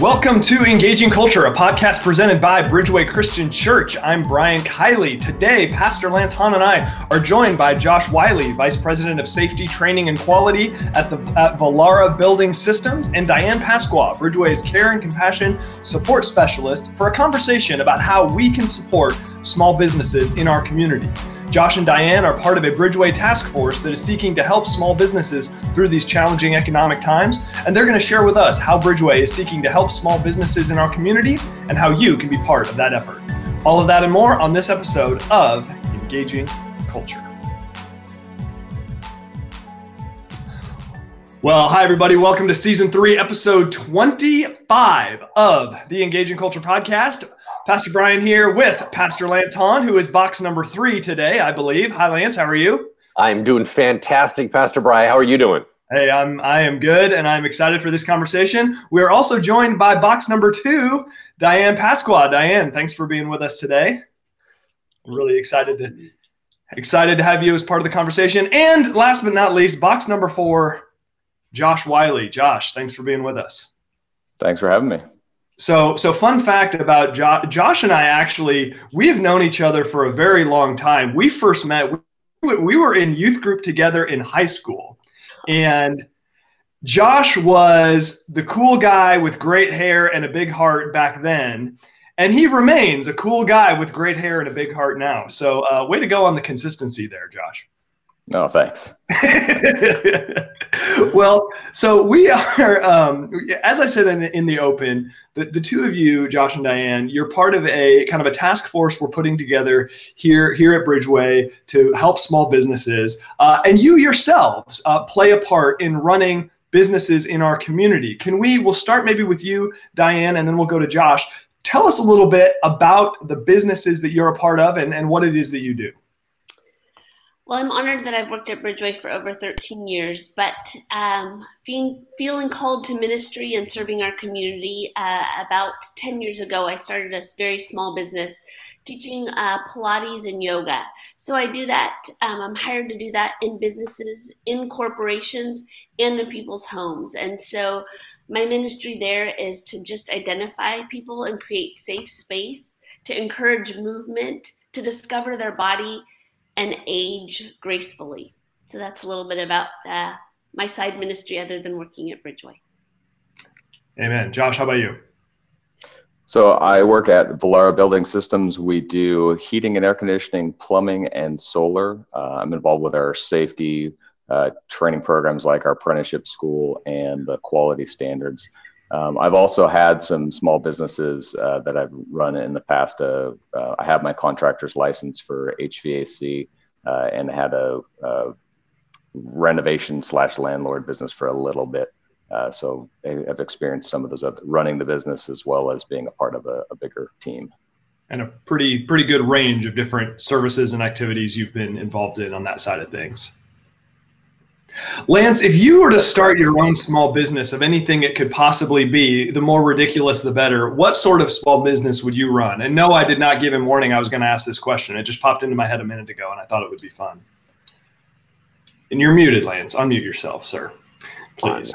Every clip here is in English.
Welcome to Engaging Culture, a podcast presented by Bridgeway Christian Church. I'm Brian Kiley. Today, Pastor Lance Hahn and I are joined by Josh Wiley, Vice President of Safety, Training, and Quality at the at Villara Building Systems, and Diane Pasqua, Bridgeway's Care and Compassion Support Specialist, for a conversation about how we can support small businesses in our community. Josh and Diane are part of a Bridgeway task force that is seeking to help small businesses through these challenging economic times. And they're going to share with us how Bridgeway is seeking to help small businesses in our community and how you can be part of that effort. All of that and more on this episode of Engaging Culture. Well, hi, everybody. Welcome to season three, episode 25 of the Engaging Culture podcast. Pastor Brian here with Pastor Lance Hahn, who is box number three today, I believe. Hi, Lance. How are you? I'm doing fantastic, Pastor Brian. How are you doing? Hey, I'm I am good, and I'm excited for this conversation. We are also joined by box number two, Diane Pasqua. Diane, thanks for being with us today. I'm really excited to excited to have you as part of the conversation. And last but not least, box number four, Josh Wiley. Josh, thanks for being with us. Thanks for having me. So, so fun fact about jo- Josh and I actually, we have known each other for a very long time. We first met, we, we were in youth group together in high school. And Josh was the cool guy with great hair and a big heart back then. And he remains a cool guy with great hair and a big heart now. So, uh, way to go on the consistency there, Josh. No, thanks. well, so we are, um, as I said in the, in the open, the, the two of you, Josh and Diane, you're part of a kind of a task force we're putting together here here at Bridgeway to help small businesses, uh, and you yourselves uh, play a part in running businesses in our community. Can we? We'll start maybe with you, Diane, and then we'll go to Josh. Tell us a little bit about the businesses that you're a part of and, and what it is that you do. Well, I'm honored that I've worked at Bridgeway for over 13 years, but um, feeling, feeling called to ministry and serving our community, uh, about 10 years ago, I started a very small business teaching uh, Pilates and yoga. So I do that. Um, I'm hired to do that in businesses, in corporations, and in people's homes. And so my ministry there is to just identify people and create safe space, to encourage movement, to discover their body and age gracefully. So that's a little bit about uh, my side ministry other than working at Bridgeway. Amen. Josh, how about you? So I work at Villara Building Systems. We do heating and air conditioning, plumbing, and solar. Uh, I'm involved with our safety uh, training programs like our apprenticeship school and the quality standards. Um, I've also had some small businesses uh, that I've run in the past. Uh, uh, I have my contractor's license for HVAC uh, and had a, a renovation slash landlord business for a little bit. Uh, so I've experienced some of those of running the business as well as being a part of a, a bigger team. And a pretty pretty good range of different services and activities you've been involved in on that side of things. Lance, if you were to start your own small business of anything it could possibly be, the more ridiculous the better, what sort of small business would you run? And no, I did not give him warning I was going to ask this question. It just popped into my head a minute ago and I thought it would be fun. And you're muted, Lance. Unmute yourself, sir. Please.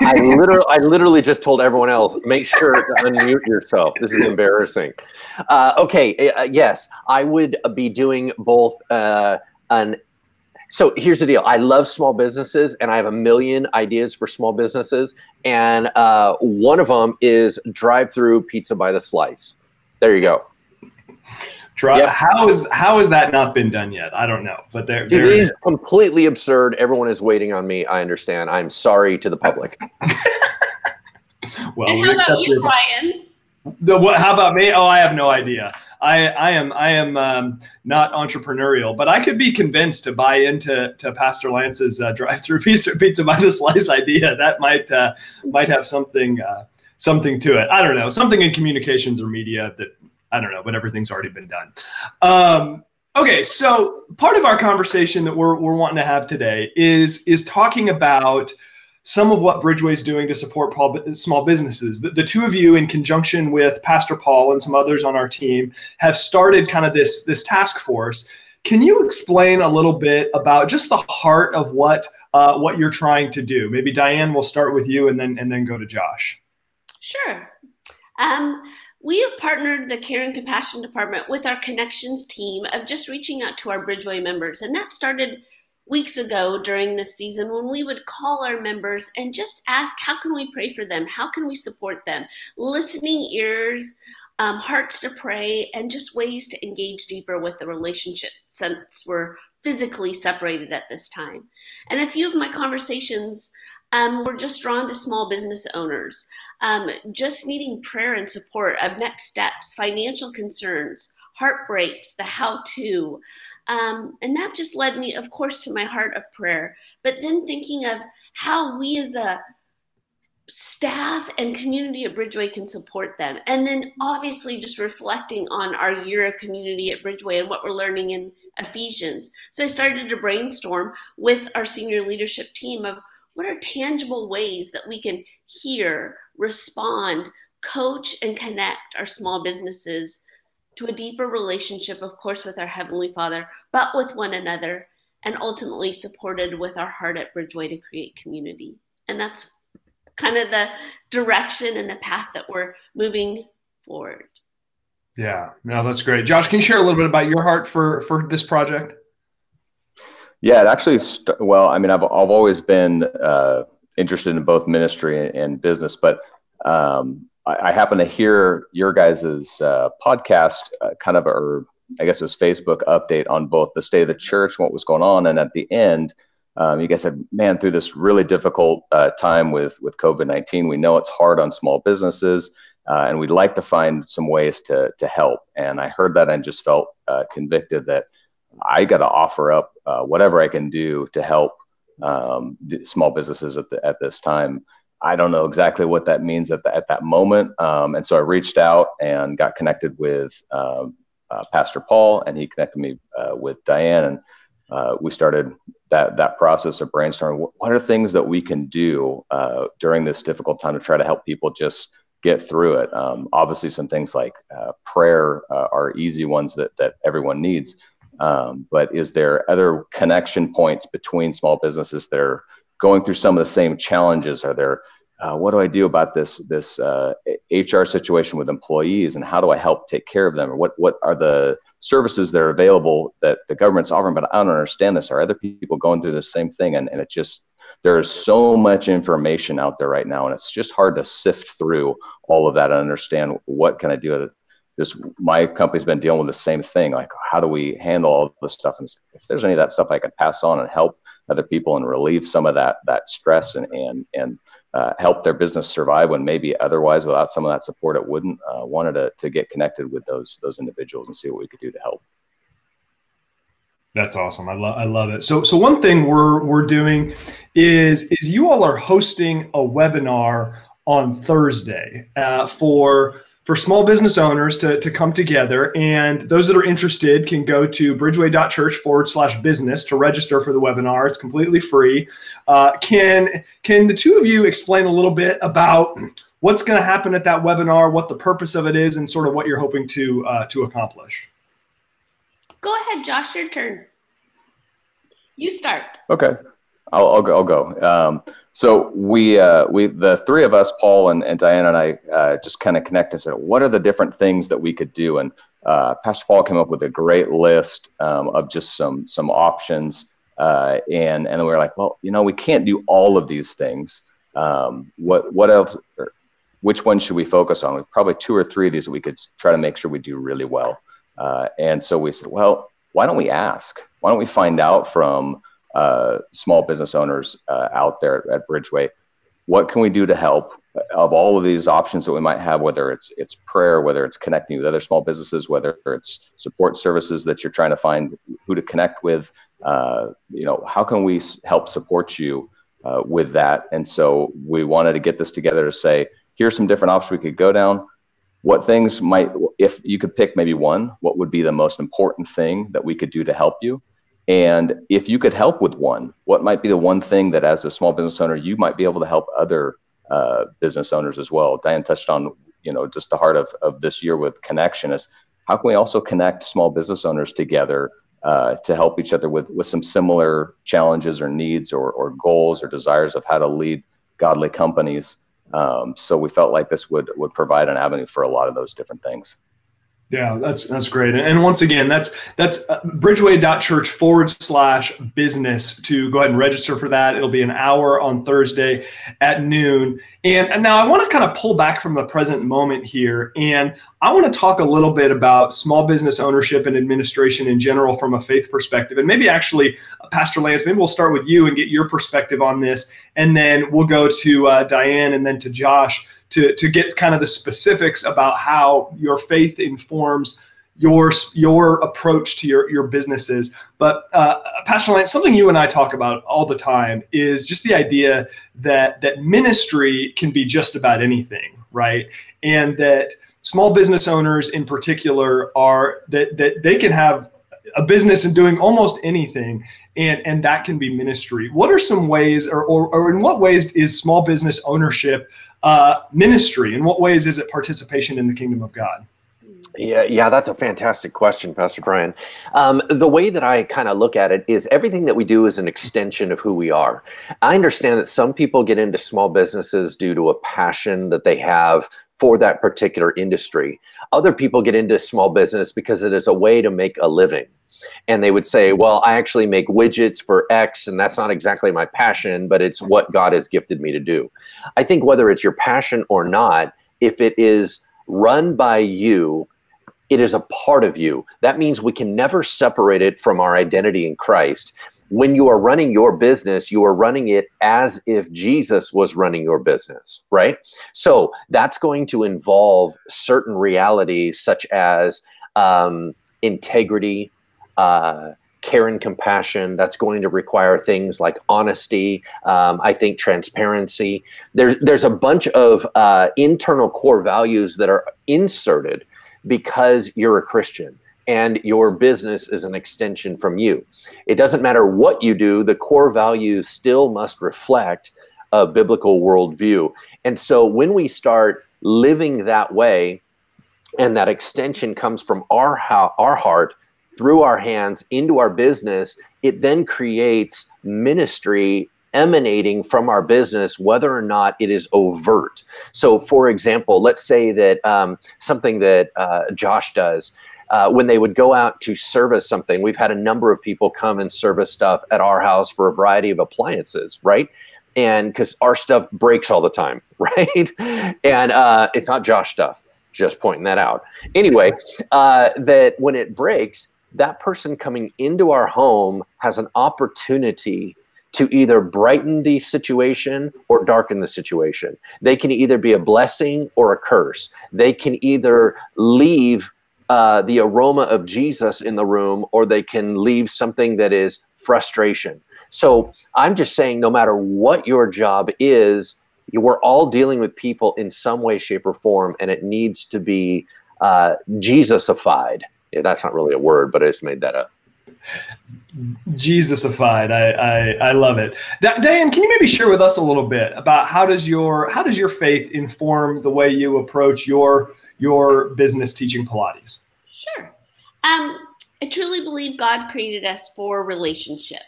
I literally, I literally just told everyone else, make sure to unmute yourself. This is embarrassing. Uh, okay, uh, yes, I would be doing both uh, an so here's the deal i love small businesses and i have a million ideas for small businesses and uh, one of them is drive through pizza by the slice there you go Try, yep. how is how has that not been done yet? I don't know, but there, there it is completely absurd. Everyone is waiting on me. I understand. I'm sorry to the public. well, and how about you, Brian? The what? How about me? Oh, I have no idea. I, I am I am um, not entrepreneurial, but I could be convinced to buy into to Pastor Lance's uh, drive-through pizza pizza by the slice idea. That might uh, might have something uh, something to it. I don't know, something in communications or media that I don't know, but everything's already been done. Um, okay, so part of our conversation that we're we're wanting to have today is is talking about some of what Bridgeway is doing to support small businesses. The, the, two of you, in conjunction with Pastor Paul and some others on our team, have started kind of this, this task force. Can you explain a little bit about just the heart of what uh, what you're trying to do? Maybe Diane, we'll start with you, and then and then go to Josh. Sure. Um, we have partnered the Care and Compassion Department with our Connections team of just reaching out to our Bridgeway members. And that started weeks ago during this season when we would call our members and just ask, how can we pray for them? How can we support them? Listening ears, um, hearts to pray, and just ways to engage deeper with the relationship since we're physically separated at this time. And a few of my conversations um, were just drawn to small business owners um, just needing prayer and support of next steps, financial concerns, heartbreaks, the how to. Um, and that just led me, of course, to my heart of prayer. But then thinking of how we as a staff and community at Bridgeway can support them. And then obviously just reflecting on our year of community at Bridgeway and what we're learning in Ephesians. So I started to brainstorm with our senior leadership team of what are tangible ways that we can hear, respond, coach, and connect our small businesses to a deeper relationship, of course, with our Heavenly Father, but with one another, and ultimately supported with our heart at Bridgeway to create community. And that's kind of the direction and the path that we're moving forward. Yeah, no, that's great. Josh, can you share a little bit about your heart for for this project? Yeah, it actually, st- well, I mean, I've, I've always been uh, interested in both ministry and, and business, but um, I, I, happen to hear your guys' uh, podcast, uh, kind of, or I guess it was Facebook update on both the state of the church, what was going on, and at the end, um, you guys said, "Man, through this really difficult uh, time with with COVID nineteen, we know it's hard on small businesses, uh, and we'd like to find some ways to to help." And I heard that and just felt uh, convicted that I got to offer up uh, whatever I can do to help um, small businesses at, the, at this time. I don't know exactly what that means at, the, at that moment. Um, and so I reached out and got connected with um, uh, Pastor Paul, and he connected me uh, with Diane. And uh, we started that, that process of brainstorming. What are things that we can do uh, during this difficult time to try to help people just get through it? Um, obviously, some things like uh, prayer uh, are easy ones that, that everyone needs. Um, but is there other connection points between small businesses that are going through some of the same challenges? Are there uh, what do I do about this this uh, HR situation with employees, and how do I help take care of them? Or what what are the services that are available that the government's offering? But I don't understand this. Are other people going through the same thing? And and it just there is so much information out there right now, and it's just hard to sift through all of that and understand what can I do just my company's been dealing with the same thing. Like, how do we handle all this stuff? And if there's any of that stuff I can pass on and help other people and relieve some of that that stress and and and uh, help their business survive when maybe otherwise without some of that support it wouldn't. Uh, wanted to to get connected with those those individuals and see what we could do to help. That's awesome. I love I love it. So so one thing we're we're doing is is you all are hosting a webinar on Thursday uh, for for small business owners to, to come together. And those that are interested can go to bridgeway.church forward slash business to register for the webinar. It's completely free. Uh, can, can the two of you explain a little bit about what's going to happen at that webinar, what the purpose of it is, and sort of what you're hoping to, uh, to accomplish? Go ahead, Josh, your turn. You start. Okay. I'll, I'll go. I'll go. Um, so we, uh, we, the three of us, Paul and, and Diana and I, uh, just kind of connected and said, what are the different things that we could do? And uh, Pastor Paul came up with a great list um, of just some some options, uh, and and we were like, well, you know, we can't do all of these things. Um, what what else? which one should we focus on? Probably two or three of these we could try to make sure we do really well. Uh, and so we said, well, why don't we ask? Why don't we find out from uh, small business owners uh, out there at Bridgeway. What can we do to help? Of all of these options that we might have, whether it's it's prayer, whether it's connecting with other small businesses, whether it's support services that you're trying to find who to connect with, uh, you know, how can we help support you uh, with that? And so we wanted to get this together to say, here's some different options we could go down what things might if you could pick maybe one what would be the most important thing that we could do to help you and if you could help with one, what might be the one thing that, as a small business owner, you might be able to help other uh, business owners as well? Diane touched on, you know, just the heart of, of this year with connection is how can we also connect small business owners together uh, to help each other with, with some similar challenges or needs or, or goals or desires of how to lead godly companies. Um, so we felt like this would would provide an avenue for a lot of those different things. Yeah, that's that's great. And once again, that's that's uh, bridgeway.church forward slash business to go ahead and register for that. It'll be an hour on Thursday at noon. And, and now I want to kind of pull back from the present moment here. And I want to talk a little bit about small business ownership and administration in general from a faith perspective. And maybe actually, uh, Pastor Lance, maybe we'll start with you and get your perspective on this. And then we'll go to uh, Diane and then to Josh to, to get kind of the specifics about how your faith informs your your approach to your your businesses. But uh, Pastor Lance, something you and I talk about all the time is just the idea that that ministry can be just about anything, right? And that small business owners in particular are that that they can have a business and doing almost anything and and that can be ministry what are some ways or or, or in what ways is small business ownership uh, ministry in what ways is it participation in the kingdom of god yeah, yeah, that's a fantastic question, Pastor Brian. Um, the way that I kind of look at it is everything that we do is an extension of who we are. I understand that some people get into small businesses due to a passion that they have for that particular industry. Other people get into small business because it is a way to make a living. And they would say, well, I actually make widgets for X, and that's not exactly my passion, but it's what God has gifted me to do. I think whether it's your passion or not, if it is run by you, it is a part of you. That means we can never separate it from our identity in Christ when you are running your business, you are running it as if Jesus was running your business, right? So that's going to involve certain realities such as um, integrity, uh, care and compassion. That's going to require things like honesty. Um, I think transparency. There's there's a bunch of uh, internal core values that are inserted because you're a Christian and your business is an extension from you. It doesn't matter what you do, the core values still must reflect a biblical worldview. And so when we start living that way, and that extension comes from our, our heart through our hands into our business, it then creates ministry emanating from our business, whether or not it is overt. So, for example, let's say that um, something that uh, Josh does uh, when they would go out to service something, we've had a number of people come and service stuff at our house for a variety of appliances, right? And because our stuff breaks all the time, right? And uh, it's not Josh stuff, just pointing that out. Anyway, uh, that when it breaks, that person coming into our home has an opportunity to either brighten the situation or darken the situation. They can either be a blessing or a curse. They can either leave uh, the aroma of Jesus in the room, or they can leave something that is frustration. So I'm just saying, no matter what your job is, we're all dealing with people in some way, shape, or form, and it needs to be uh, Jesusified. Yeah, that's not really a word, but I just made that up. Jesusified. I, I, I love it. Diane, can you maybe share with us a little bit about how does your how does your faith inform the way you approach your your business teaching Pilates? Sure. Um, I truly believe God created us for relationship.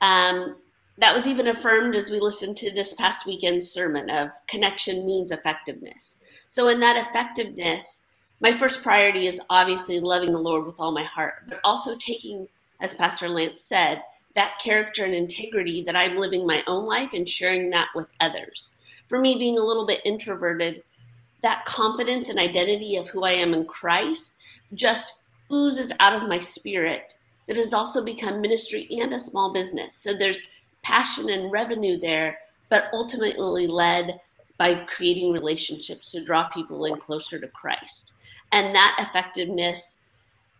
Um, that was even affirmed as we listened to this past weekend's sermon of connection means effectiveness. So, in that effectiveness, my first priority is obviously loving the Lord with all my heart, but also taking, as Pastor Lance said, that character and integrity that I'm living my own life and sharing that with others. For me, being a little bit introverted, that confidence and identity of who I am in Christ just oozes out of my spirit that has also become ministry and a small business. So there's passion and revenue there, but ultimately led by creating relationships to draw people in closer to Christ. And that effectiveness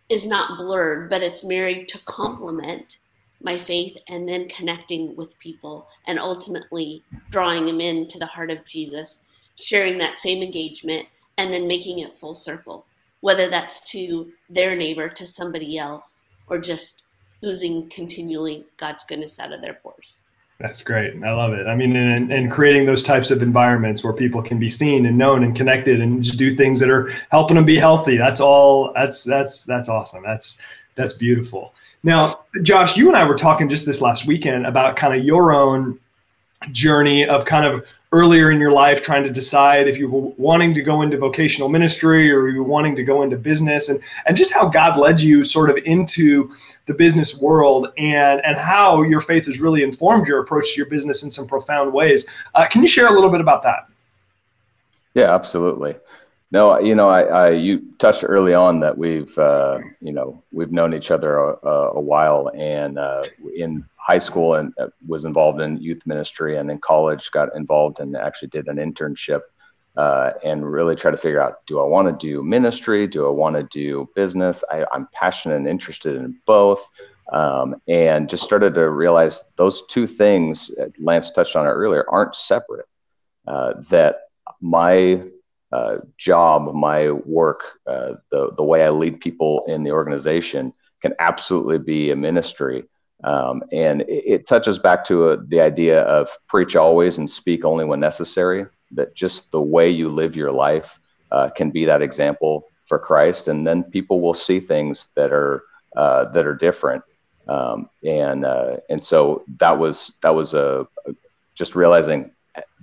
is not blurred, but it's married to complement my faith and then connecting with people and ultimately drawing them into the heart of Jesus sharing that same engagement and then making it full circle, whether that's to their neighbor, to somebody else, or just oozing continually God's goodness out of their pores. That's great. I love it. I mean, and, and creating those types of environments where people can be seen and known and connected and just do things that are helping them be healthy. That's all. That's that's that's awesome. That's that's beautiful. Now, Josh, you and I were talking just this last weekend about kind of your own journey of kind of earlier in your life trying to decide if you were wanting to go into vocational ministry or you were wanting to go into business and, and just how God led you sort of into the business world and, and how your faith has really informed your approach to your business in some profound ways. Uh, can you share a little bit about that? Yeah, absolutely. No, you know, I, I you touched early on that we've, uh, you know, we've known each other a, a while, and uh, in high school and uh, was involved in youth ministry, and in college got involved and actually did an internship, uh, and really try to figure out: do I want to do ministry? Do I want to do business? I, I'm passionate and interested in both. Um, and just started to realize those two things, uh, Lance touched on it earlier, aren't separate. Uh, that my uh, job, my work, uh, the the way I lead people in the organization can absolutely be a ministry. Um, and it, it, touches back to a, uh, the idea of preach always and speak only when necessary. That just the way you live your life uh, can be that example for Christ, and then people will see things that are uh, that are different. Um, and uh, and so that was that was a, a just realizing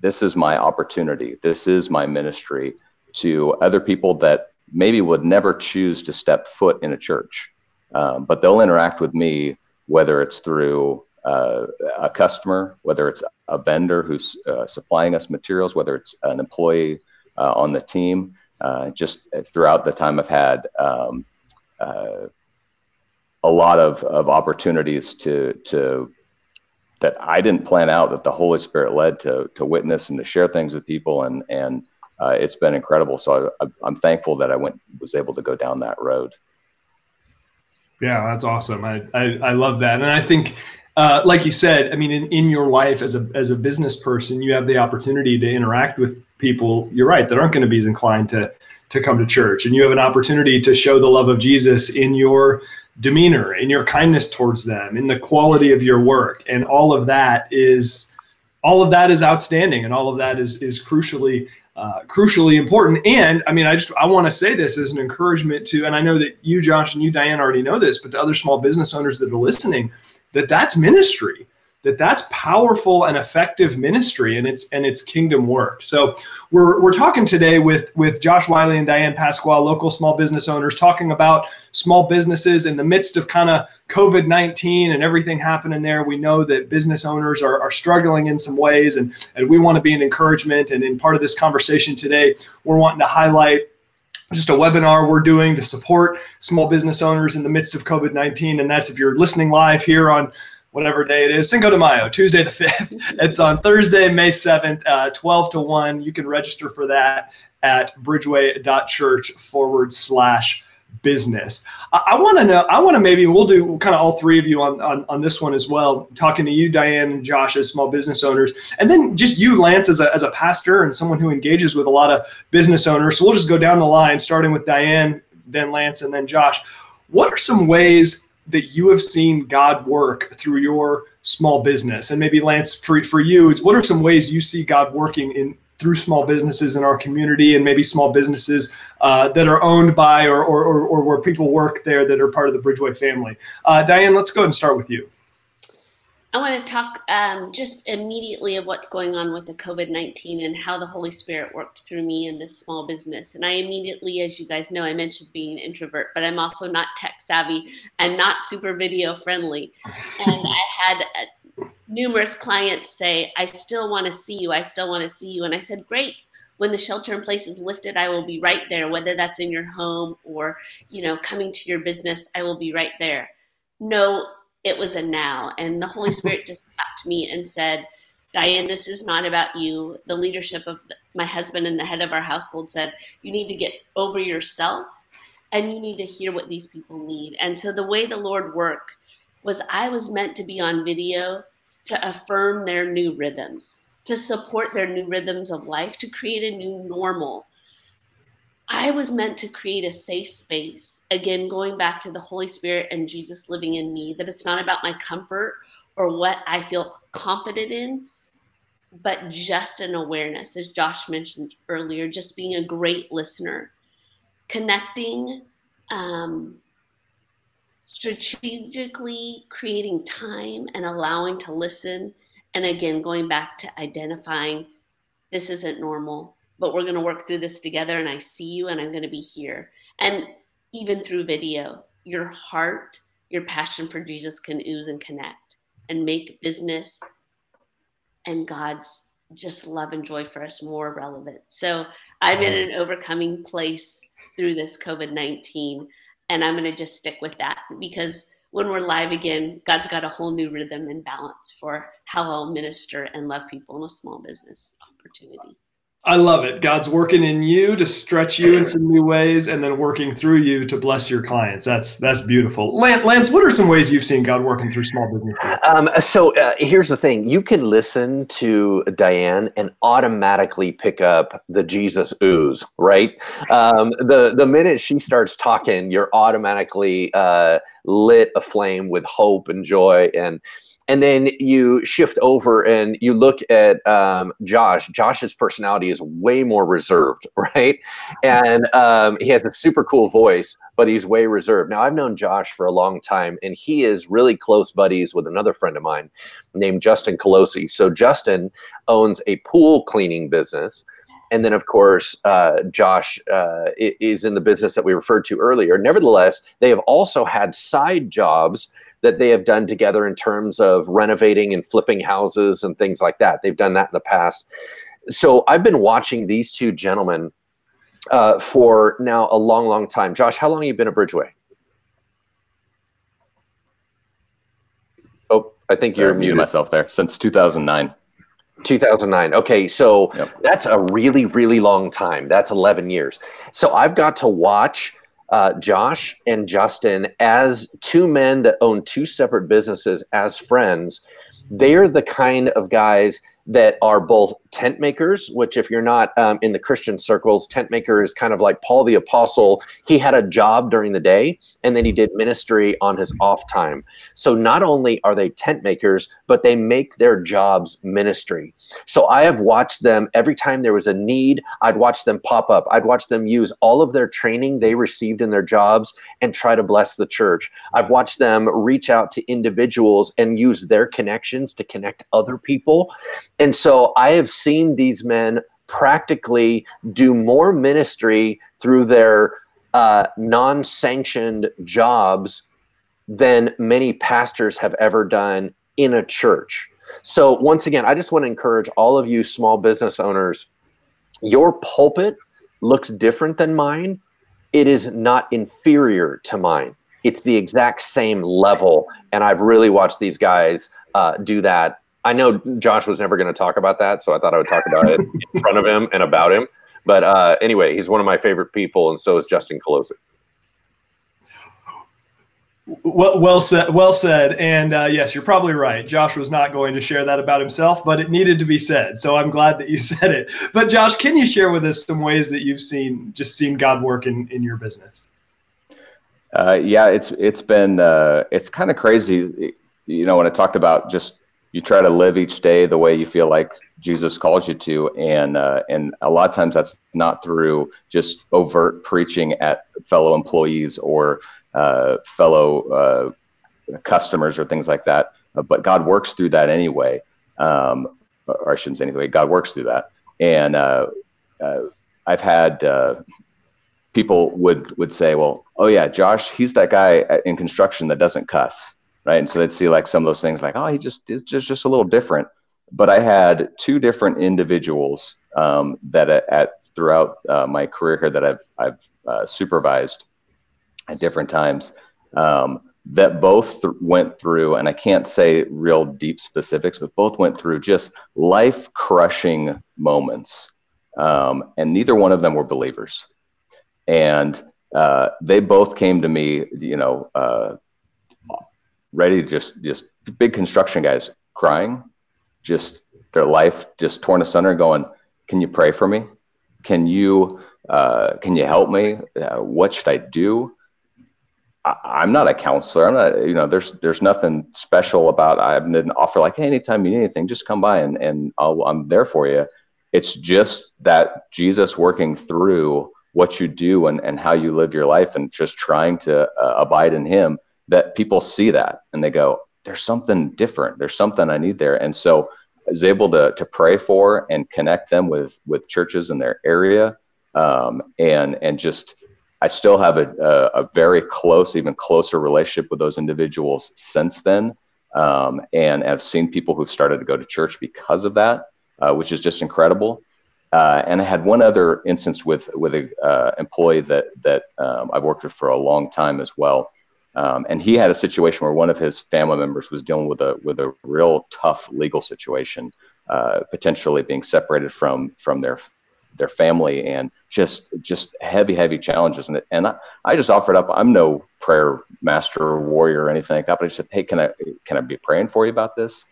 this is my opportunity. This is my ministry to other people that maybe would never choose to step foot in a church, um, but they'll interact with me, whether it's through uh, a customer, whether it's a vendor who's uh, supplying us materials, whether it's an employee uh, on the team. Uh, just throughout the time I've had um, uh, a lot of, of opportunities to to that I didn't plan out that the Holy Spirit led to to witness and to share things with people and and uh, it's been incredible. So I, am thankful that I went was able to go down that road. Yeah, that's awesome. I I, I love that, and I think. Uh, like you said, I mean, in, in your life as a as a business person, you have the opportunity to interact with people. You're right that aren't going to be as inclined to to come to church, and you have an opportunity to show the love of Jesus in your demeanor, in your kindness towards them, in the quality of your work, and all of that is all of that is outstanding, and all of that is is crucially uh, crucially important. And I mean, I just I want to say this as an encouragement to, and I know that you, Josh, and you, Diane, already know this, but to other small business owners that are listening, that that's ministry that that's powerful and effective ministry and it's and it's kingdom work. So we're we're talking today with with Josh Wiley and Diane Pasquale, local small business owners, talking about small businesses in the midst of kind of COVID nineteen and everything happening there. We know that business owners are, are struggling in some ways, and and we want to be an encouragement. And in part of this conversation today, we're wanting to highlight just a webinar we're doing to support small business owners in the midst of COVID 19. And that's if you're listening live here on whatever day it is, Cinco de Mayo, Tuesday the 5th. it's on Thursday, May 7th, uh, 12 to 1. You can register for that at bridgeway.church forward slash business. I, I want to know, I want to maybe, we'll do kind of all three of you on, on, on this one as well, talking to you, Diane and Josh, as small business owners, and then just you, Lance, as a, as a pastor and someone who engages with a lot of business owners. So we'll just go down the line, starting with Diane, then Lance, and then Josh. What are some ways that you have seen God work through your small business? And maybe Lance, for, for you, what are some ways you see God working in through small businesses in our community and maybe small businesses uh, that are owned by or, or, or, or, where people work there that are part of the Bridgeway family? Uh, Diane, let's go ahead and start with you. I want to talk um, just immediately of what's going on with the COVID 19 and how the Holy Spirit worked through me in this small business. And I immediately, as you guys know, I mentioned being an introvert, but I'm also not tech savvy and not super video friendly. And I had uh, numerous clients say, I still want to see you. I still want to see you. And I said, Great. When the shelter in place is lifted, I will be right there, whether that's in your home or, you know, coming to your business, I will be right there. No, it was a now. And the Holy Spirit just tapped me and said, Diane, this is not about you. The leadership of the, my husband and the head of our household said, you need to get over yourself and you need to hear what these people need. And so the way the Lord worked was I was meant to be on video to affirm their new rhythms, to support their new rhythms of life, to create a new normal I was meant to create a safe space. Again, going back to the Holy Spirit and Jesus living in me, that it's not about my comfort or what I feel confident in, but just an awareness, as Josh mentioned earlier, just being a great listener, connecting, um, strategically creating time and allowing to listen. And again, going back to identifying this isn't normal, but we're going to work through this together. And I see you and I'm going to be here. And even through video, your heart, your passion for Jesus can ooze and connect and make business and God's just love and joy for us more relevant. So I'm in an overcoming place through this COVID 19, and I'm going to just stick with that because when we're live again, God's got a whole new rhythm and balance for how I'll minister and love people in a small business opportunity. I love it. God's working in you to stretch you in some new ways, and then working through you to bless your clients. That's that's beautiful. Lance, what are some ways you've seen God working through small businesses? Um, so uh, here's the thing: you can listen to Diane and automatically pick up the Jesus ooze, right? Um, the the minute she starts talking, you're automatically uh, lit aflame with hope and joy and and then you shift over and you look at um, Josh. Josh's personality is way more reserved, right? And um, he has a super cool voice, but he's way reserved. Now, I've known Josh for a long time, and he is really close buddies with another friend of mine named Justin Colosi. So, Justin owns a pool cleaning business. And then, of course, uh, Josh uh, is in the business that we referred to earlier. Nevertheless, they have also had side jobs that they have done together in terms of renovating and flipping houses and things like that. They've done that in the past. So I've been watching these two gentlemen uh, for now a long, long time. Josh, how long have you been at Bridgeway? Oh, I think you're muted. myself there since 2009. 2009. Okay, so yep. that's a really, really long time. That's 11 years. So I've got to watch uh, Josh and Justin as two men that own two separate businesses as friends. They're the kind of guys that are both tent makers, which, if you're not um, in the Christian circles, tent maker is kind of like Paul the Apostle. He had a job during the day and then he did ministry on his off time. So not only are they tent makers, but they make their jobs ministry. So I have watched them every time there was a need, I'd watch them pop up. I'd watch them use all of their training they received in their jobs and try to bless the church. I've watched them reach out to individuals and use their connections to connect other people. And so I have seen these men practically do more ministry through their uh, non sanctioned jobs than many pastors have ever done in a church. So, once again, I just want to encourage all of you small business owners your pulpit looks different than mine. It is not inferior to mine, it's the exact same level. And I've really watched these guys uh, do that I know Josh was never going to talk about that, so I thought I would talk about it in front of him and about him. But uh, anyway, he's one of my favorite people, and so is Justin Colosi. Well, well said. Well said. And uh, yes, you're probably right. Josh was not going to share that about himself, but it needed to be said. So I'm glad that you said it. But Josh, can you share with us some ways that you've seen just seen God work in in your business? Uh, yeah, it's it's been uh, it's kind of crazy. You know, when I talked about just you try to live each day the way you feel like Jesus calls you to, and uh, and a lot of times that's not through just overt preaching at fellow employees or uh, fellow uh, customers or things like that. Uh, but God works through that anyway, um, or I shouldn't say anyway. God works through that, and uh, uh, I've had people would would say, "Well, oh yeah, Josh, he's that guy in construction that doesn't cuss." Right? And so they'd see like some of those things like, oh, he just is just just a little different. But I had two different individuals um, that at, at throughout uh, my career here that I've I've uh, supervised at different times um, that both th- went through, and I can't say real deep specifics, but both went through just life crushing moments, um, and neither one of them were believers, and uh, they both came to me, you know, uh, ready to just just big construction guys crying, just their life just torn asunder, going, "Can you pray for me? Can you uh, can you help me? Uh, what should I do?" I, am not a counselor. I'm not, you know, there's there's nothing special about. I didn't offer like, hey, anytime you need anything, just come by and and I'll, I'm there for you. It's just that Jesus working through what you do and, and how you live your life and just trying to uh, abide in him that people see that and they go, there's something different. There's something I need there. And so I was able to, to pray for and connect them with, with churches in their area. Um, and, and just, I still have a, a, a, very close, even closer relationship with those individuals since then. Um, and I've seen people who've started to go to church because of that, uh, which is just incredible. Uh, and I had one other instance with with an uh, employee that that um, I've worked with for a long time as well. Um, and he had a situation where one of his family members was dealing with a with a real tough legal situation, uh, potentially being separated from from their their family, and just just heavy heavy challenges. And and I, I just offered up. I'm no prayer master or warrior or anything like that, but I said, hey, can I can I be praying for you about this?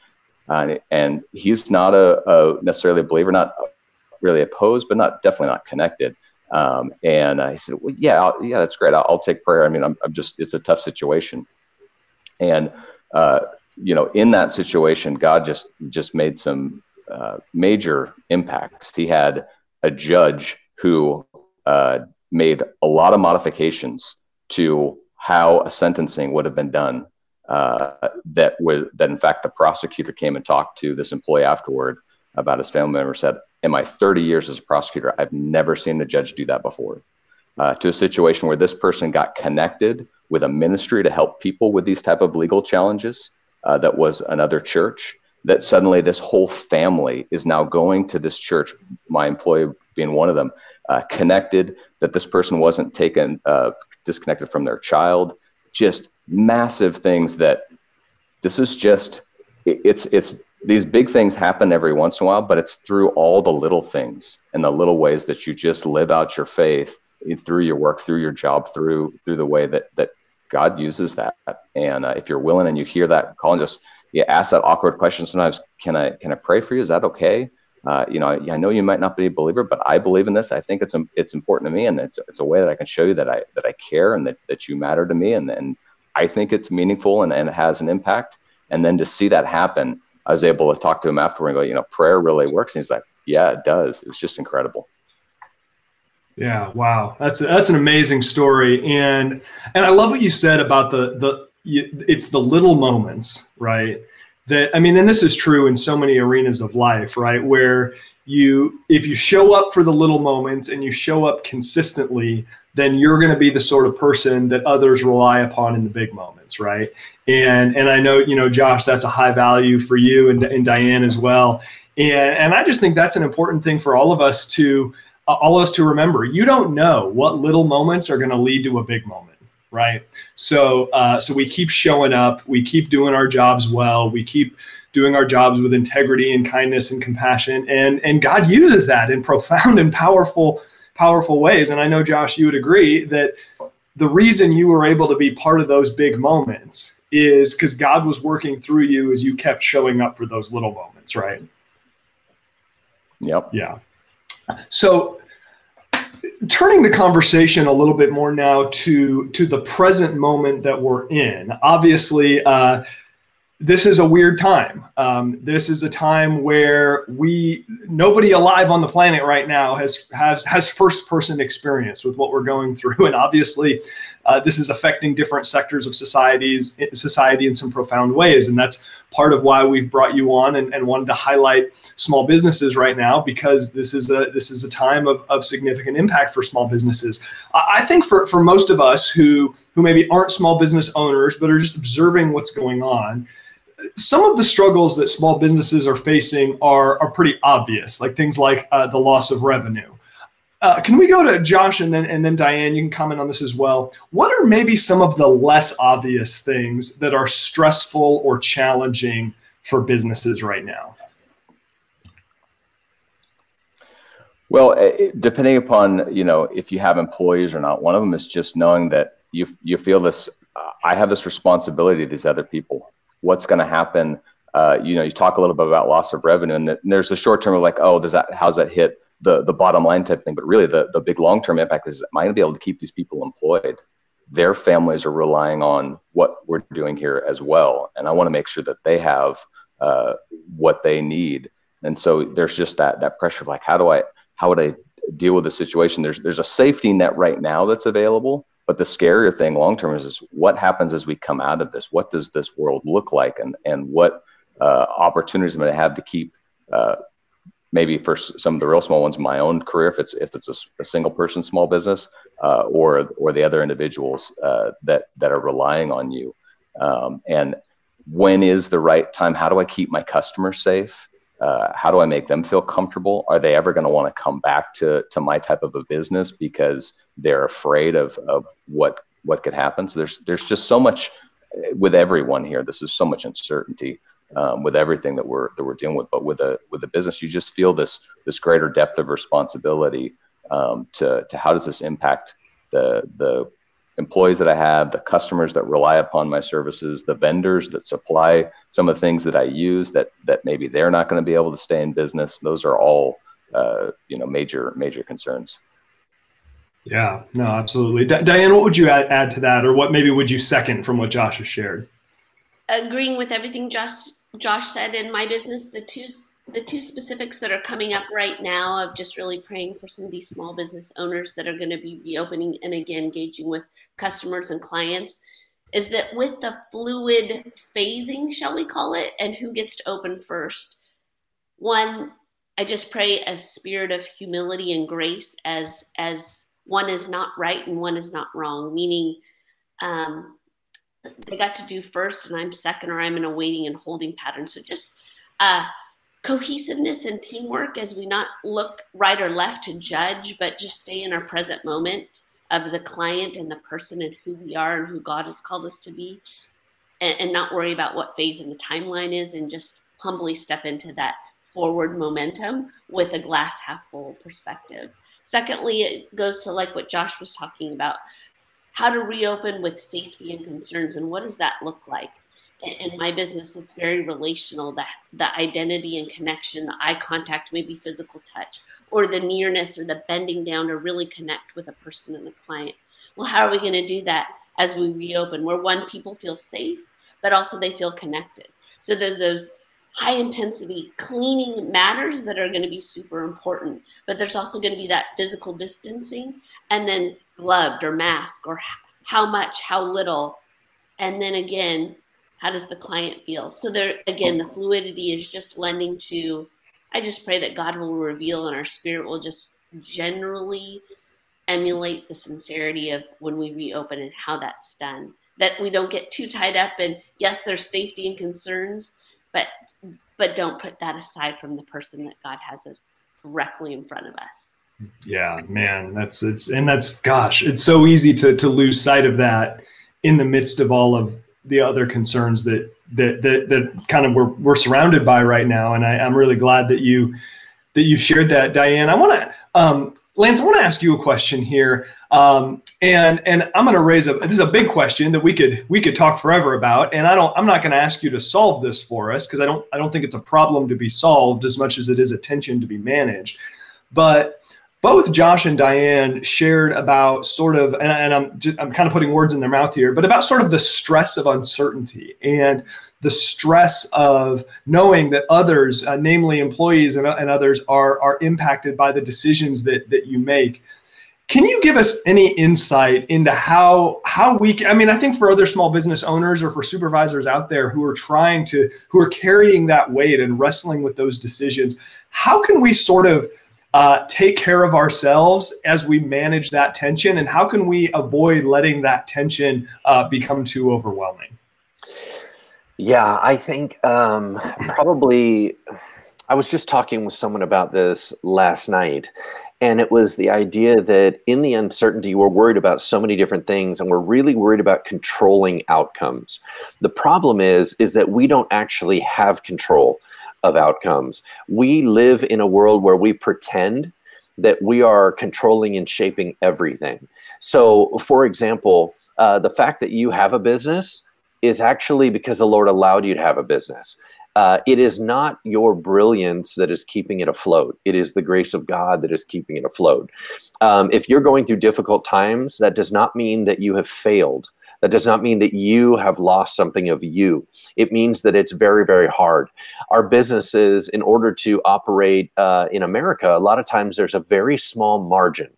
Uh, and he's not a, a necessarily a believer, not really opposed, but not definitely not connected. Um, and I said, well, yeah, I'll, yeah, that's great. I'll, I'll, take prayer. I mean, I'm, I'm, just, it's a tough situation. And, uh, you know, in that situation, God just, just made some uh, major impacts. He had a judge who uh, made a lot of modifications to how a sentencing would have been done. Uh, that would that in fact the prosecutor came and talked to this employee afterward about his family member said in my 30 years as a prosecutor, I've never seen a judge do that before. Uh, to a situation where this person got connected with a ministry to help people with these type of legal challenges uh, that was another church that suddenly this whole family is now going to this church my employee being one of them uh, connected that this person wasn't taken uh, disconnected from their child just massive things that this is just it's it's these big things happen every once in a while, but it's through all the little things and the little ways that you just live out your faith through your work, through your job, through through the way that that God uses that. And uh, if you're willing and you hear that call and just you ask that awkward question sometimes, can I can I pray for you? Is that okay? Uh, you know, I, I, know you might not be a believer, but I believe in this. I think it's it's important to me, and it's it's a way that I can show you that I that I care and that that you matter to me, and and I think it's meaningful and, and it has an impact. And then to see that happen I was able to talk to him afterward and go, you know, prayer really works. And he's like, yeah, it does. It was just incredible. Yeah, wow, that's that's an amazing story, and and I love what you said about the the it's the little moments, right? That I mean, and this is true in so many arenas of life, right? Where you if you show up for the little moments and you show up consistently, then you're going to be the sort of person that others rely upon in the big moments, right? And and I know you know Josh, that's a high value for you and, and Diane as well. And and I just think that's an important thing for all of us to uh, all of us to remember. You don't know what little moments are going to lead to a big moment, right? So uh, so we keep showing up, we keep doing our jobs well, we keep doing our jobs with integrity and kindness and compassion, and and God uses that in profound and powerful powerful ways. And I know, Josh, you would agree that the reason you were able to be part of those big moments is because God was working through you as you kept showing up for those little moments, right? Yep. Yeah. So turning the conversation a little bit more now to to the present moment that we're in obviously uh, this is a weird time. Um, this is a time where we nobody alive on the planet right now has has has first person experience with what we're going through, and obviously, uh, this is affecting different sectors of societies society in some profound ways, and that's part of why we've brought you on and, and wanted to highlight small businesses right now because this is a this is a time of, of significant impact for small businesses. I, I think for for most of us who who maybe aren't small business owners but are just observing what's going on some of the struggles that small businesses are facing are, are pretty obvious, like things like uh, the loss of revenue. Uh, can we go to Josh and then and then Diane? You can comment on this as well. What are maybe some of the less obvious things that are stressful or challenging for businesses right now? Well, depending upon you know if you have employees or not, one of them is just knowing that you you feel this. I have this responsibility to these other people what's going to happen. Uh, you know, you talk a little bit about loss of revenue, and, the, and there's a short term of like, oh, does that how's that hit the the bottom line type thing? But really, the the big long term impact is, am I going to be able to keep these people employed? Their families are relying on what we're doing here as well, and I want to make sure that they have uh, what they need. And so there's just that that pressure of like, how do I how would I deal with the situation? There's there's a safety net right now that's available, but the scarier thing long term is, is what happens as we come out of this? What does this world look like, and and what uh, opportunities am I going to have to keep uh, maybe for some of the real small ones, my own career, if it's if it's a, a single person small business, uh, or or the other individuals uh, that that are relying on you, um, and when is the right time? How do I keep my customers safe? Uh, how do I make them feel comfortable? Are they ever going to want to come back to to my type of a business because they're afraid of of what what could happen? So there's there's just so much with everyone here. This is so much uncertainty um, with everything that we're that we're dealing with. But with a with a business, you just feel this this greater depth of responsibility um, to to how does this impact the the employees that I have, the customers that rely upon my services, the vendors that supply some of the things that I use that that maybe they're not going to be able to stay in business. Those are all uh, you know major major concerns. Yeah, no, absolutely. D- Diane, what would you add, add to that, or what maybe would you second from what Josh has shared? Agreeing with everything Josh Josh said in my business, the two the two specifics that are coming up right now of just really praying for some of these small business owners that are going to be reopening and again engaging with customers and clients is that with the fluid phasing, shall we call it, and who gets to open first, one, I just pray a spirit of humility and grace as as one is not right and one is not wrong, meaning um, they got to do first and I'm second, or I'm in a waiting and holding pattern. So just uh, cohesiveness and teamwork as we not look right or left to judge, but just stay in our present moment of the client and the person and who we are and who God has called us to be, and, and not worry about what phase in the timeline is, and just humbly step into that forward momentum with a glass half full perspective. Secondly, it goes to like what Josh was talking about how to reopen with safety and concerns, and what does that look like? in my business it's very relational the, the identity and connection the eye contact maybe physical touch or the nearness or the bending down to really connect with a person and a client. Well how are we going to do that as we reopen? Where one people feel safe but also they feel connected. So there's those high intensity cleaning matters that are going to be super important but there's also going to be that physical distancing and then gloved or mask or how much how little. And then again how does the client feel? So there again the fluidity is just lending to i just pray that god will reveal and our spirit will just generally emulate the sincerity of when we reopen and how that's done. That we don't get too tied up and yes there's safety and concerns but but don't put that aside from the person that god has us directly in front of us yeah man that's it's and that's gosh it's so easy to to lose sight of that in the midst of all of the other concerns that that that, that kind of we're, we're surrounded by right now. And I, am really glad that you that you shared that, Diane. I want to um, Lance, I want to ask you a question here, um, and and I'm going to raise a this is a big question that we could we could talk forever about, and I don't I'm not going to ask you to solve this for us because I don't I don't think it's a problem to be solved as much as it is a tension to be managed, but both Josh and Diane shared about sort of, and, and I'm I'm kind of putting words in their mouth here, but about sort of the stress of uncertainty and the stress of knowing that others, uh, namely employees and, and others, are are impacted by the decisions that that you make. Can you give us any insight into how how we can, I mean I think for other small business owners or for supervisors out there who are trying to who are carrying that weight and wrestling with those decisions, how can we sort of uh, take care of ourselves as we manage that tension? And how can we avoid letting that tension uh, become too overwhelming? Yeah i think um, probably i was just talking with someone about this last night and it was the idea that in the uncertainty we're worried about so many different things and we're really worried about controlling outcomes. The problem is is that we don't actually have control of outcomes. We live in a world where we pretend that we are controlling and shaping everything. So, for example, uh, the fact that you have a business is actually because the Lord allowed you to have a business. Uh, it is not your brilliance that is keeping it afloat. It is the grace of God that is keeping it afloat. Um, if you're going through difficult times, that does not mean that you have failed. That does not mean that you have lost something of you. It means that it's very, very hard. Our businesses, in order to operate uh, in America, a lot of times there's a very small margin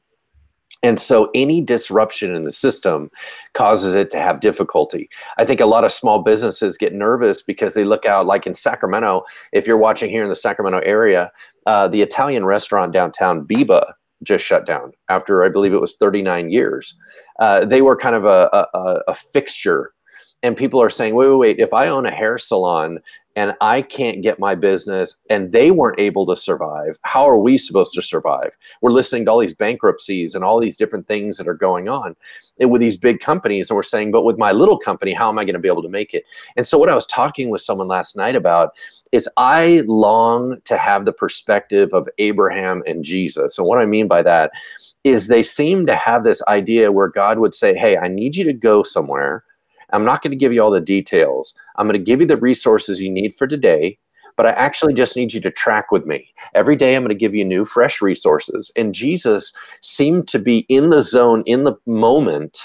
And so any disruption in the system causes it to have difficulty. I think a lot of small businesses get nervous because they look out, like in Sacramento, if you're watching here in the Sacramento area, uh, the Italian restaurant downtown, Biba, just shut down after I believe it was 39 years. Uh, they were kind of a, a, a fixture. And people are saying, wait, wait, wait, if I own a hair salon and I can't get my business and they weren't able to survive, how are we supposed to survive? We're listening to all these bankruptcies and all these different things that are going on with these big companies. And we're saying, but with my little company, how am I going to be able to make it? And so, what I was talking with someone last night about is I long to have the perspective of Abraham and Jesus. And what I mean by that is they seem to have this idea where God would say, hey, I need you to go somewhere I'm not going to give you all the details. I'm going to give you the resources you need for today, but I actually just need you to track with me. Every day I'm going to give you new, fresh resources. And Jesus seemed to be in the zone, in the moment,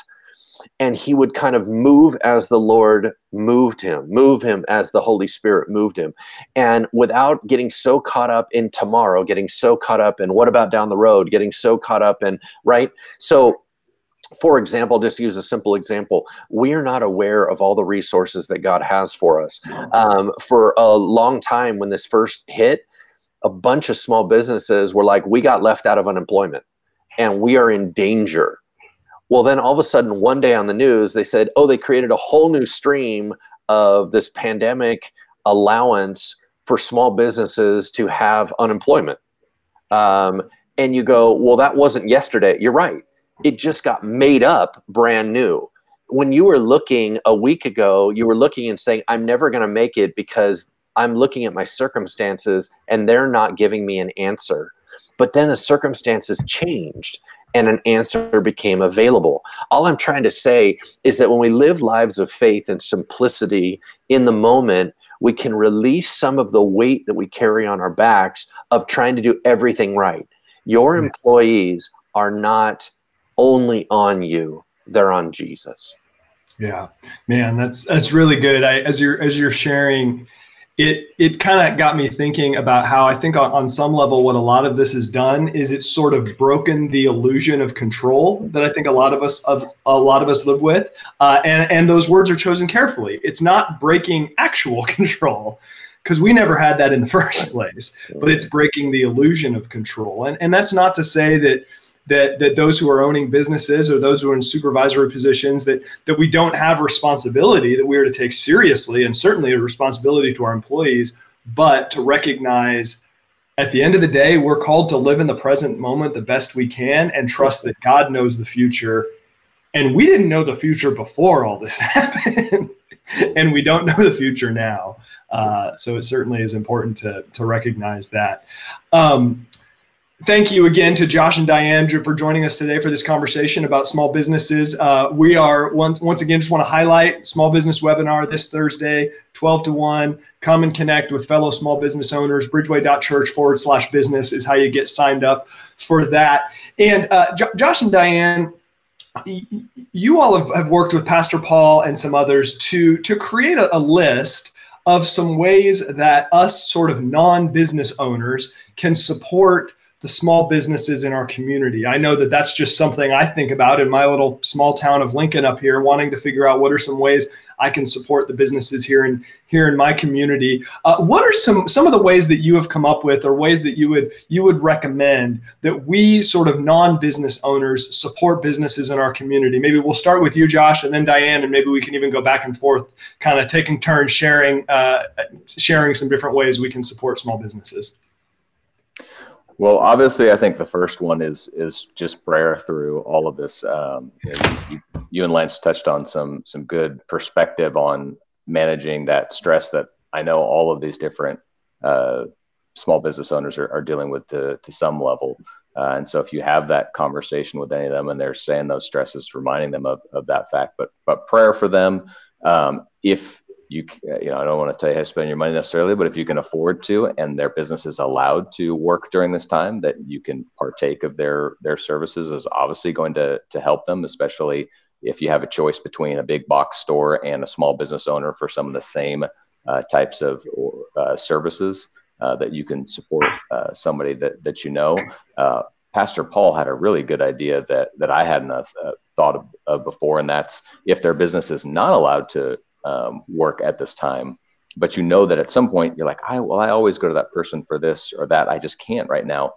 and he would kind of move as the Lord moved him, move him as the Holy Spirit moved him. And without getting so caught up in tomorrow, getting so caught up in what about down the road, getting so caught up in, right? So for example, just use a simple example, we are not aware of all the resources that God has for us. Um, for a long time, when this first hit, a bunch of small businesses were like, we got left out of unemployment and we are in danger. Well, then all of a sudden, one day on the news, they said, oh, they created a whole new stream of this pandemic allowance for small businesses to have unemployment. Um, and you go, well, that wasn't yesterday. You're right it just got made up brand new. When you were looking a week ago, you were looking and saying, I'm never going to make it because I'm looking at my circumstances and they're not giving me an answer. But then the circumstances changed and an answer became available. All I'm trying to say is that when we live lives of faith and simplicity in the moment, we can release some of the weight that we carry on our backs of trying to do everything right. Your employees are not only on you. They're on jesus. Yeah. Man that's that's really good. I, as you're as you're sharing it it kind of got me thinking about how i think on, on some level what a lot of this has done is it's sort of broken the illusion of control that i think a lot of us of a lot of us live with. Uh, and and those words are chosen carefully. It's not breaking actual control because we never had that in the first place but it's breaking the illusion of control. And and that's not to say that that that those who are owning businesses or those who are in supervisory positions that that we don't have responsibility that we are to take seriously and certainly a responsibility to our employees but to recognize at the end of the day we're called to live in the present moment the best we can and trust that God knows the future. And we didn't know the future before all this happened and we don't know the future now. Uh, so it certainly is important to to recognize that. Um, thank you again to Josh and Diane for joining us today for this conversation about small businesses. Uh, we are once, once again just want to highlight small business webinar this Thursday, 12 to 1. Come and connect with fellow small business owners. Bridgeway.church forward slash business is how you get signed up for that. And uh, Josh and Diane, you all have, have worked with Pastor Paul and some others to, to create a, a list of some ways that us sort of non-business owners can support the small businesses in our community. I know that that's just something I think about in my little small town of Lincoln up here, wanting to figure out what are some ways I can support the businesses here in here in my community. Uh, what are some some of the ways that you have come up with, or ways that you would you would recommend that we sort of non-business owners support businesses in our community? Maybe we'll start with you, Josh, and then Diane, and maybe we can even go back and forth, kind of taking turns sharing uh, sharing some different ways we can support small businesses. Well, obviously, I think the first one is is just prayer through all of this. Um, you, you, and Lance touched on some some good perspective on managing that stress that I know all of these different uh, small business owners are, are dealing with to to some level. Uh, and so, if you have that conversation with any of them and they're saying those stresses, reminding them of, of that fact, but but prayer for them. Um, if you you know I don't want to tell you how to spend your money necessarily, but if you can afford to and their business is allowed to work during this time, that you can partake of their their services is obviously going to to help them, especially if you have a choice between a big box store and a small business owner for some of the same uh, types of uh, services uh, that you can support uh, somebody that that you know. Uh, Pastor Paul had a really good idea that that I hadn't uh, thought of, of, before, and that's if their business is not allowed to um, work at this time, but you know that at some point you're like, I well, I always go to that person for this or that. I just can't right now.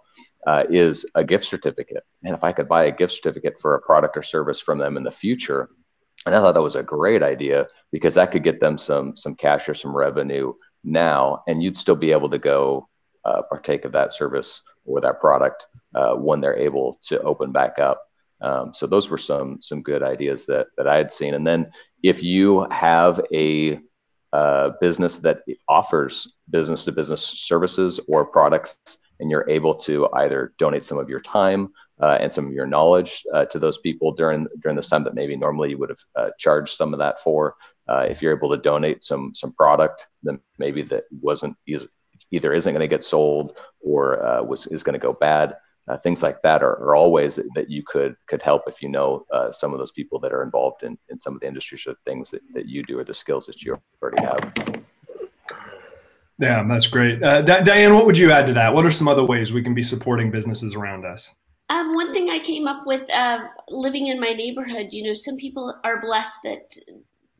Uh, is a gift certificate, and if I could buy a gift certificate for a product or service from them in the future, and I thought that was a great idea because that could get them some some cash or some revenue now, and you'd still be able to go uh, partake of that service or that product uh, when they're able to open back up. Um, so those were some some good ideas that that I had seen. And then if you have a uh, business that offers business to business services or products, and you're able to either donate some of your time uh, and some of your knowledge uh, to those people during during this time that maybe normally you would have uh, charged some of that for. Uh, if you're able to donate some some product, then maybe that wasn't either isn't going to get sold or uh, was is going to go bad. Uh, things like that are, are always that you could could help if you know uh, some of those people that are involved in, in some of the industries or things that, that you do or the skills that you already have. Yeah, that's great. Uh, Diane, what would you add to that? What are some other ways we can be supporting businesses around us? Um, one thing I came up with uh, living in my neighborhood, you know, some people are blessed that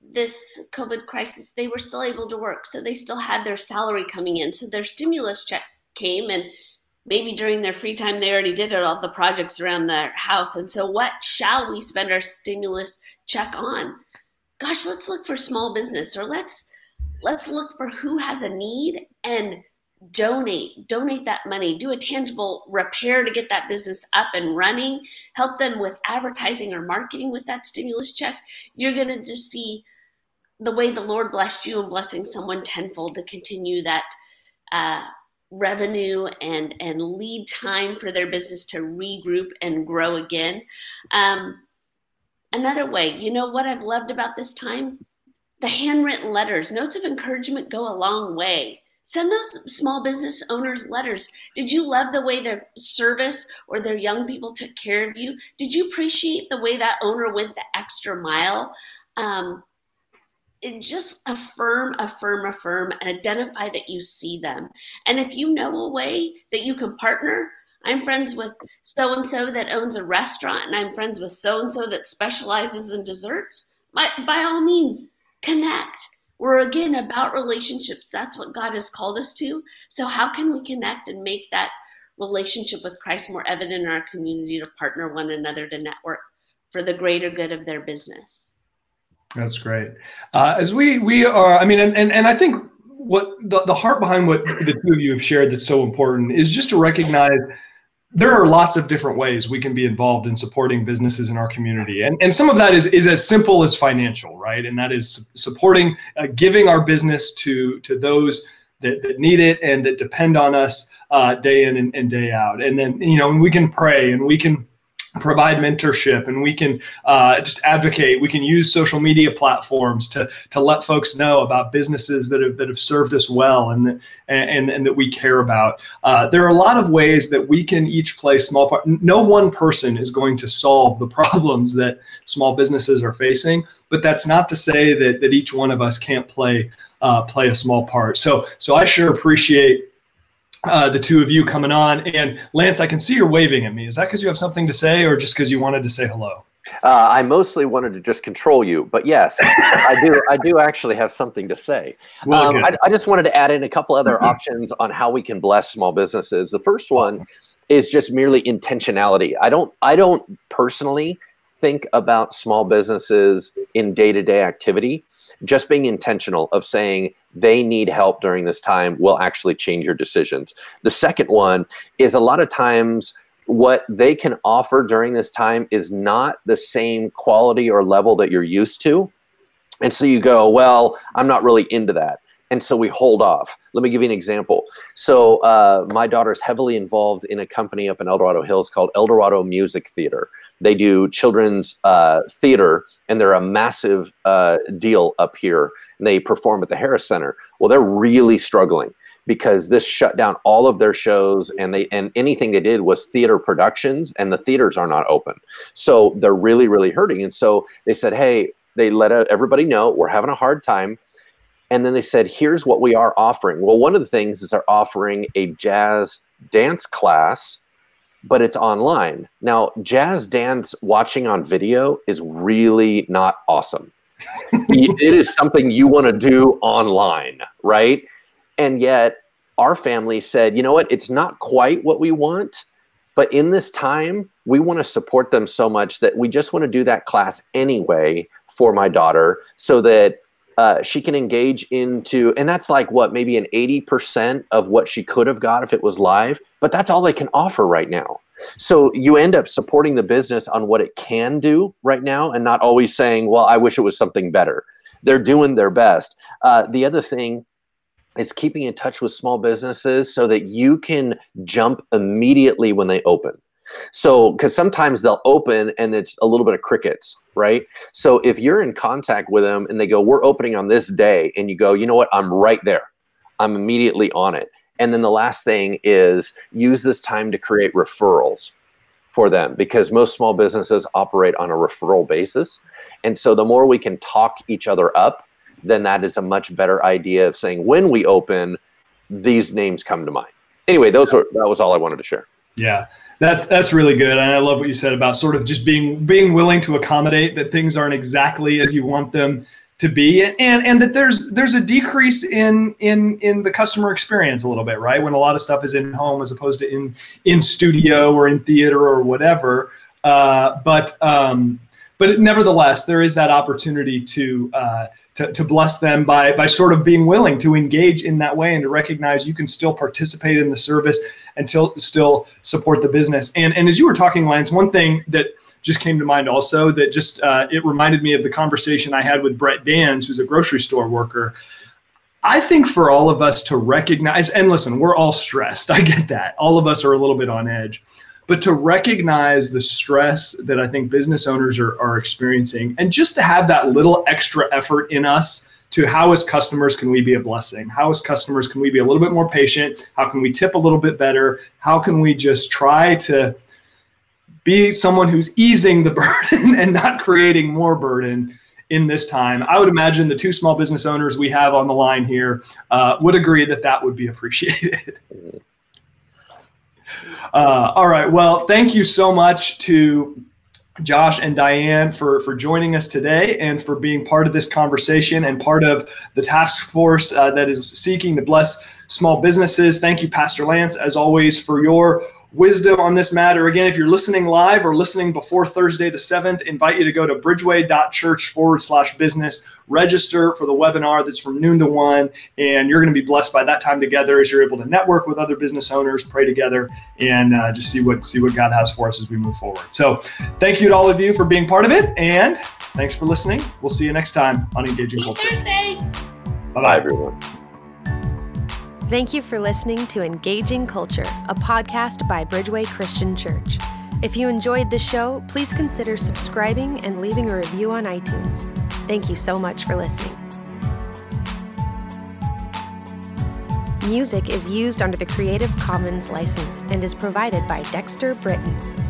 this COVID crisis, they were still able to work. So they still had their salary coming in. So their stimulus check came and maybe during their free time they already did all the projects around their house. And so what shall we spend our stimulus check on? Gosh, let's look for small business or let's let's look for who has a need and donate donate that money do a tangible repair to get that business up and running help them with advertising or marketing with that stimulus check you're going to just see the way the Lord blessed you and blessing someone tenfold to continue that uh, revenue and and lead time for their business to regroup and grow again. Um, another way, you know what I've loved about this time? The handwritten letters, notes of encouragement go a long way. Send those small business owners letters. Did you love the way their service or their young people took care of you? Did you appreciate the way that owner went the extra mile? Um, just affirm, affirm, affirm, and identify that you see them. And if you know a way that you can partner, I'm friends with so and so that owns a restaurant, and I'm friends with so and so that specializes in desserts. by all means, connect. We're again about relationships. That's what God has called us to. So, how can we connect and make that relationship with Christ more evident in our community to partner one another to network for the greater good of their business? That's great. Uh, as we we are, I mean, and, and, and I think what the, the heart behind what the two of you have shared that's so important is just to recognize there are lots of different ways we can be involved in supporting businesses in our community. And, and some of that is, is as simple as financial right? And that is supporting uh, giving our business to to those that, that need it and that depend on us uh, day in and, and day out. And then you know we can pray and we can provide mentorship and we can uh, just advocate. We can use social media platforms to to let folks know about businesses that have that have served us well and that, and, and that we care about. Uh, there are a lot of ways that we can each play small part. No one person is going to solve the problems that small businesses are facing but that's not to say that that each one of us can't play uh, play a small part. So so i sure appreciate uh, the two of you coming on. And Lance, I can see you're waving at me. Is that because you have something to say, or just because you wanted to say hello? Uh, I mostly wanted to just control you, but yes, I do. I do actually have something to say. Well, um, I, I, just wanted to add in a couple other mm-hmm. options on how we can bless small businesses. The first one awesome. is just merely intentionality. I don't. I don't personally think about small businesses in day to day activity. Just being intentional of saying, they need help during this time will actually change your decisions. The second one is a lot of times what they can offer during this time is not the same quality or level that you're used to. And so you go, well, I'm not really into that. And so we hold off. Let me give you an example. So uh, my daughter is heavily involved in a company up in El Dorado Hills called El Dorado Music Theater. They do children's uh, theater, and they're a massive uh, deal up here. And they perform at the Harris Center. Well, they're really struggling because this shut down all of their shows and they and anything they did was theater productions and the theaters are not open so they're really really hurting and so they said hey they let everybody know we're having a hard time and then they said here's what we are offering well one of the things is they're offering a jazz dance class but it's online. Now, jazz dance watching on video is really not awesome. it is something you want to do online, right? And yet, our family said, you know what? It's not quite what we want, but in this time, we want to support them so much that we just want to do that class anyway for my daughter so that uh, she can engage into, and that's like what, maybe an 80% of what she could have got if it was live, but that's all they can offer right now. So you end up supporting the business on what it can do right now and not always saying, well, I wish it was something better. They're doing their best. Uh, the other thing is keeping in touch with small businesses so that you can jump immediately when they open. So, because sometimes they'll open and it's a little bit of crickets, right? So, if you're in contact with them and they go, We're opening on this day, and you go, You know what? I'm right there. I'm immediately on it. And then the last thing is use this time to create referrals for them because most small businesses operate on a referral basis. And so the more we can talk each other up, then that is a much better idea of saying when we open, these names come to mind. Anyway, those were that was all I wanted to share. Yeah. That's that's really good, and I love what you said about sort of just being being willing to accommodate that things aren't exactly as you want them to be and and that there's there's a decrease in in in the customer experience a little bit right? When a lot of stuff is in home as opposed to in in studio or in theater or whatever uh, but um, but nevertheless there is that opportunity to uh, to, to bless them by by sort of being willing to engage in that way and to recognize you can still participate in the service and still still support the business and and as you were talking lance one thing that just came to mind also that just uh, it reminded me of the conversation I had with Brett Dans, who's a grocery store worker. I think for all of us to recognize, and listen, we're all stressed. I get that. All of us are a little bit on edge. But to recognize the stress that I think business owners are, are experiencing, and just to have that little extra effort in us to how, as customers, can we be a blessing? How, as customers, can we be a little bit more patient? How can we tip a little bit better? How can we just try to be someone who's easing the burden and not creating more burden in this time. I would imagine the two small business owners we have on the line here uh, would agree that that would be appreciated. Uh, all right. Well, thank you so much to Josh and Diane for, for joining us today and for being part of this conversation and part of the task force uh, that is seeking to bless small businesses. Thank you, Pastor Lance, as always, for your wisdom on this matter. Again, if you're listening live or listening before Thursday the 7th, invite you to go to bridgeway.church forward slash business, register for the webinar that's from noon to one, and you're going to be blessed by that time together as you're able to network with other business owners, pray together, and uh, just see what see what God has for us as we move forward. So thank you to all of you for being part of it, and thanks for listening. We'll see you next time on Engaging Culture. Thursday. Bye-bye, everyone. Thank you for listening to Engaging Culture, a podcast by Bridgeway Christian Church. If you enjoyed the show, please consider subscribing and leaving a review on iTunes. Thank you so much for listening. Music is used under the Creative Commons license and is provided by Dexter Britain.